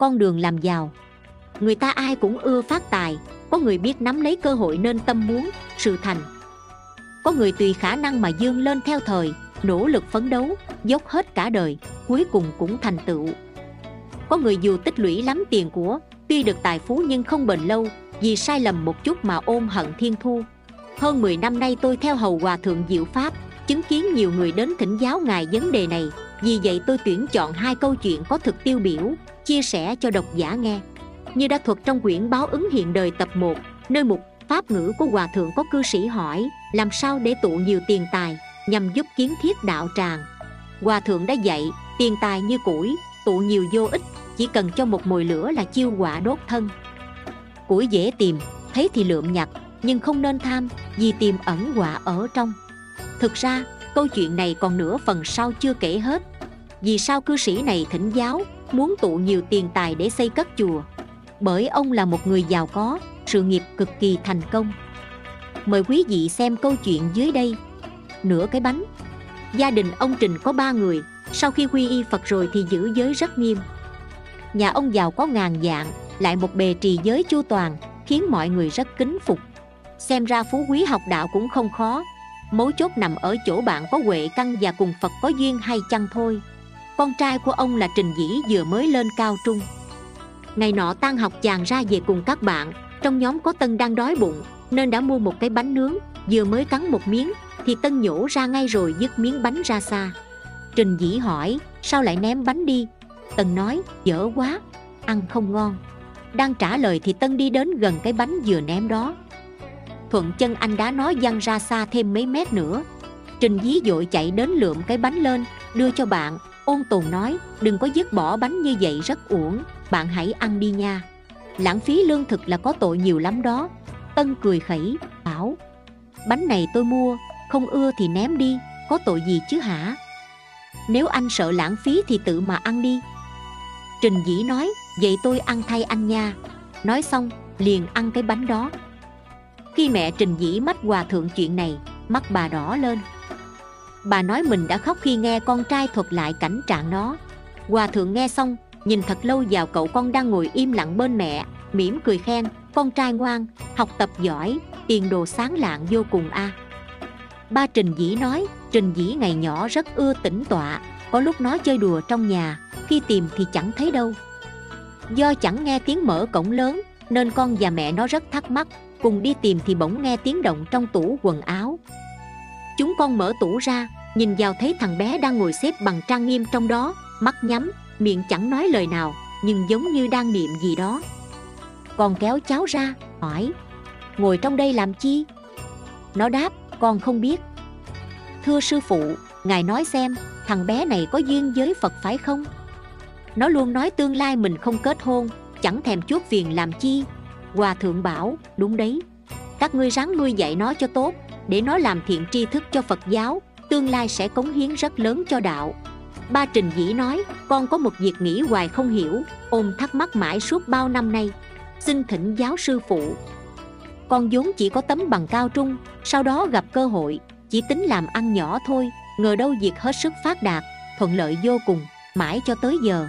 con đường làm giàu. Người ta ai cũng ưa phát tài, có người biết nắm lấy cơ hội nên tâm muốn, sự thành. Có người tùy khả năng mà dương lên theo thời, nỗ lực phấn đấu, dốc hết cả đời, cuối cùng cũng thành tựu. Có người dù tích lũy lắm tiền của, tuy được tài phú nhưng không bền lâu, vì sai lầm một chút mà ôm hận thiên thu. Hơn 10 năm nay tôi theo hầu hòa thượng diệu pháp, chứng kiến nhiều người đến thỉnh giáo ngài vấn đề này vì vậy tôi tuyển chọn hai câu chuyện có thực tiêu biểu, chia sẻ cho độc giả nghe. Như đã thuật trong quyển báo ứng hiện đời tập 1 nơi mục pháp ngữ của hòa thượng có cư sĩ hỏi, làm sao để tụ nhiều tiền tài, nhằm giúp kiến thiết đạo tràng? Hòa thượng đã dạy, tiền tài như củi, tụ nhiều vô ích, chỉ cần cho một mồi lửa là chiêu quả đốt thân. Củi dễ tìm, thấy thì lượm nhặt, nhưng không nên tham, vì tìm ẩn quả ở trong. Thực ra, câu chuyện này còn nửa phần sau chưa kể hết vì sao cư sĩ này thỉnh giáo, muốn tụ nhiều tiền tài để xây cất chùa? Bởi ông là một người giàu có, sự nghiệp cực kỳ thành công. Mời quý vị xem câu chuyện dưới đây. Nửa cái bánh. Gia đình ông trình có ba người, sau khi quy y phật rồi thì giữ giới rất nghiêm. Nhà ông giàu có ngàn dạng, lại một bề trì giới chu toàn, khiến mọi người rất kính phục. Xem ra phú quý học đạo cũng không khó. Mấu chốt nằm ở chỗ bạn có huệ căn và cùng phật có duyên hay chăng thôi con trai của ông là trình dĩ vừa mới lên cao trung. Ngày nọ tan học chàng ra về cùng các bạn, trong nhóm có tân đang đói bụng, nên đã mua một cái bánh nướng, vừa mới cắn một miếng, thì tân nhổ ra ngay rồi dứt miếng bánh ra xa. Trình dĩ hỏi, sao lại ném bánh đi? Tân nói, dở quá, ăn không ngon. Đang trả lời thì tân đi đến gần cái bánh vừa ném đó. Thuận chân anh đã nói văng ra xa thêm mấy mét nữa. Trình dí dội chạy đến lượm cái bánh lên, đưa cho bạn ôn tồn nói, đừng có dứt bỏ bánh như vậy rất uổng, bạn hãy ăn đi nha. Lãng phí lương thực là có tội nhiều lắm đó. Tân cười khẩy, bảo, bánh này tôi mua, không ưa thì ném đi, có tội gì chứ hả? Nếu anh sợ lãng phí thì tự mà ăn đi. Trình dĩ nói, vậy tôi ăn thay anh nha. Nói xong, liền ăn cái bánh đó. Khi mẹ trình dĩ mách hòa thượng chuyện này, mắt bà đỏ lên bà nói mình đã khóc khi nghe con trai thuật lại cảnh trạng nó. Hòa thượng nghe xong, nhìn thật lâu vào cậu con đang ngồi im lặng bên mẹ, mỉm cười khen, con trai ngoan, học tập giỏi, tiền đồ sáng lạng vô cùng a. Ba trình dĩ nói, trình dĩ ngày nhỏ rất ưa tĩnh tọa, có lúc nó chơi đùa trong nhà, khi tìm thì chẳng thấy đâu. Do chẳng nghe tiếng mở cổng lớn, nên con và mẹ nó rất thắc mắc, cùng đi tìm thì bỗng nghe tiếng động trong tủ quần áo con mở tủ ra, nhìn vào thấy thằng bé đang ngồi xếp bằng trang nghiêm trong đó, mắt nhắm, miệng chẳng nói lời nào, nhưng giống như đang niệm gì đó. Con kéo cháu ra, hỏi, ngồi trong đây làm chi? Nó đáp, con không biết. Thưa sư phụ, ngài nói xem, thằng bé này có duyên với phật phải không? Nó luôn nói tương lai mình không kết hôn, chẳng thèm chuốt phiền làm chi. Hòa thượng bảo, đúng đấy. Các ngươi ráng nuôi dạy nó cho tốt để nó làm thiện tri thức cho phật giáo, tương lai sẽ cống hiến rất lớn cho đạo. Ba trình dĩ nói, con có một việc nghĩ hoài không hiểu, ôm thắc mắc mãi suốt bao năm nay. Xin thỉnh giáo sư phụ. Con vốn chỉ có tấm bằng cao trung, sau đó gặp cơ hội, chỉ tính làm ăn nhỏ thôi, ngờ đâu việc hết sức phát đạt, thuận lợi vô cùng, mãi cho tới giờ.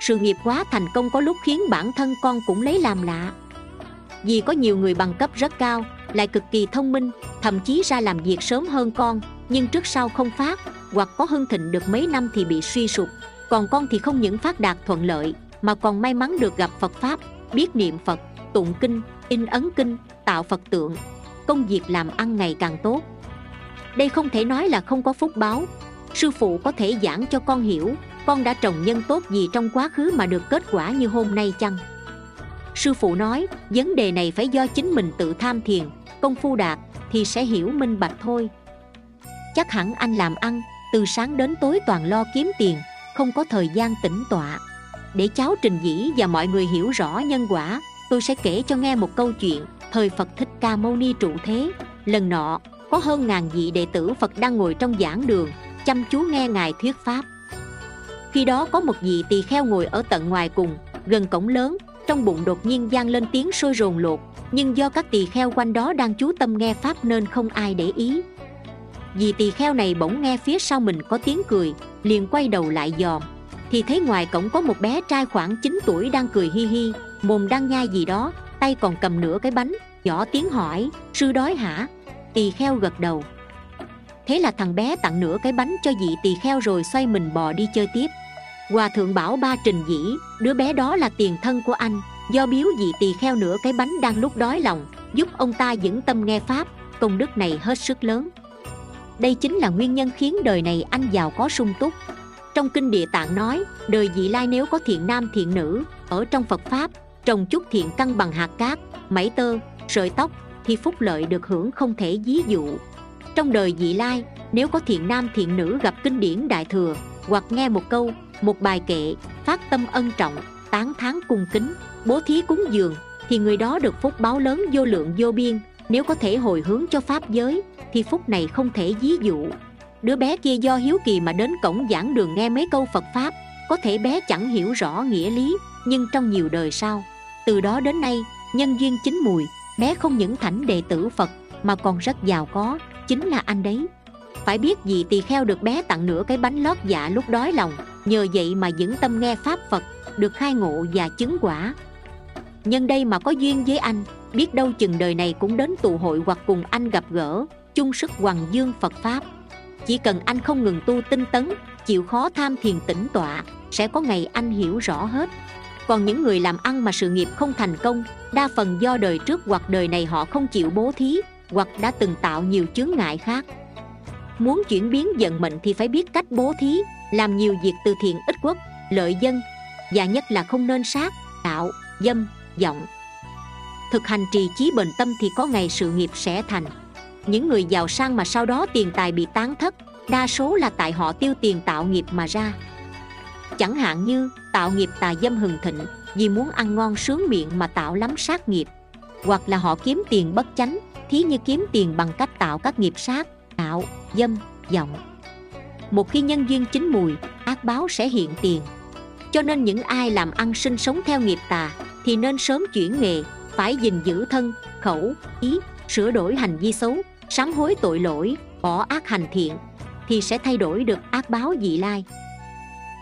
Sự nghiệp quá thành công có lúc khiến bản thân con cũng lấy làm lạ. Vì có nhiều người bằng cấp rất cao lại cực kỳ thông minh, thậm chí ra làm việc sớm hơn con, nhưng trước sau không phát, hoặc có hưng thịnh được mấy năm thì bị suy sụp. Còn con thì không những phát đạt thuận lợi, mà còn may mắn được gặp phật pháp, biết niệm phật, tụng kinh, in ấn kinh, tạo phật tượng. Công việc làm ăn ngày càng tốt. Đây không thể nói là không có phúc báo. Sư phụ có thể giảng cho con hiểu, con đã trồng nhân tốt gì trong quá khứ mà được kết quả như hôm nay chăng? Sư phụ nói, vấn đề này phải do chính mình tự tham thiền công phu đạt thì sẽ hiểu minh bạch thôi. Chắc hẳn anh làm ăn, từ sáng đến tối toàn lo kiếm tiền, không có thời gian tĩnh tọa. Để cháu trình dĩ và mọi người hiểu rõ nhân quả, tôi sẽ kể cho nghe một câu chuyện thời phật thích ca mâu ni trụ thế. Lần nọ, có hơn ngàn vị đệ tử phật đang ngồi trong giảng đường, chăm chú nghe ngài thuyết pháp. Khi đó có một vị tỳ kheo ngồi ở tận ngoài cùng, gần cổng lớn trong bụng đột nhiên vang lên tiếng sôi rồn lột nhưng do các tỳ kheo quanh đó đang chú tâm nghe pháp nên không ai để ý. Vì tỳ kheo này bỗng nghe phía sau mình có tiếng cười, liền quay đầu lại dòm thì thấy ngoài cổng có một bé trai khoảng 9 tuổi đang cười hi hi, mồm đang nhai gì đó, tay còn cầm nửa cái bánh, nhỏ tiếng hỏi, sư đói hả? Tỳ kheo gật đầu. Thế là thằng bé tặng nửa cái bánh cho vị tỳ kheo rồi xoay mình bò đi chơi tiếp hòa thượng bảo ba trình dĩ, đứa bé đó là tiền thân của anh, do biếu vị tỳ kheo nửa cái bánh đang lúc đói lòng, giúp ông ta vững tâm nghe pháp, công đức này hết sức lớn. Đây chính là nguyên nhân khiến đời này anh giàu có sung túc. Trong kinh địa tạng nói, đời vị lai nếu có thiện nam thiện nữ, ở trong phật pháp, trồng chút thiện căn bằng hạt cát, mảy tơ, sợi tóc, thì phúc lợi được hưởng không thể ví dụ. Trong đời vị lai, nếu có thiện nam thiện nữ gặp kinh điển đại thừa, hoặc nghe một câu một bài kệ, phát tâm ân trọng, tán thán cung kính, bố thí cúng dường, thì người đó được phúc báo lớn vô lượng vô biên. Nếu có thể hồi hướng cho pháp giới, thì phúc này không thể ví dụ. Đứa bé kia do hiếu kỳ mà đến cổng giảng đường nghe mấy câu phật pháp, có thể bé chẳng hiểu rõ nghĩa lý, nhưng trong nhiều đời sau, từ đó đến nay, nhân duyên chính mùi, bé không những thảnh đệ tử phật, mà còn rất giàu có, chính là anh đấy. Phải biết gì tỳ kheo được bé tặng nửa cái bánh lót dạ lúc đói lòng nhờ vậy mà vững tâm nghe pháp phật được khai ngộ và chứng quả. Nhân đây mà có duyên với anh, biết đâu chừng đời này cũng đến tụ hội hoặc cùng anh gặp gỡ, chung sức hoàng dương phật pháp. Chỉ cần anh không ngừng tu tinh tấn, chịu khó tham thiền tĩnh tọa, sẽ có ngày anh hiểu rõ hết. Còn những người làm ăn mà sự nghiệp không thành công, đa phần do đời trước hoặc đời này họ không chịu bố thí, hoặc đã từng tạo nhiều chướng ngại khác. Muốn chuyển biến vận mệnh thì phải biết cách bố thí làm nhiều việc từ thiện ích quốc, lợi dân, và nhất là không nên sát, tạo, dâm vọng thực hành trì chí bền tâm thì có ngày sự nghiệp sẽ thành. Những người giàu sang mà sau đó tiền tài bị tán thất, đa số là tại họ tiêu tiền tạo nghiệp mà ra. Chẳng hạn như, tạo nghiệp tà dâm hừng thịnh, vì muốn ăn ngon sướng miệng mà tạo lắm sát nghiệp. Hoặc là họ kiếm tiền bất chánh, thí như kiếm tiền bằng cách tạo các nghiệp sát, tạo, dâm vọng một khi nhân duyên chín mùi, ác báo sẽ hiện tiền. Cho nên những ai làm ăn sinh sống theo nghiệp tà, thì nên sớm chuyển nghề, phải gìn giữ thân, khẩu, ý, sửa đổi hành vi xấu, sám hối tội lỗi, bỏ ác hành thiện, thì sẽ thay đổi được ác báo dị lai.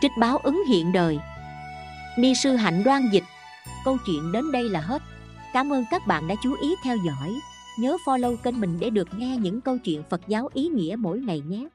Trích báo ứng hiện đời. Ni sư hạnh đoan dịch, câu chuyện đến đây là hết. Cảm ơn các bạn đã chú ý theo dõi. Nhớ follow kênh mình để được nghe những câu chuyện phật giáo ý nghĩa mỗi ngày nhé.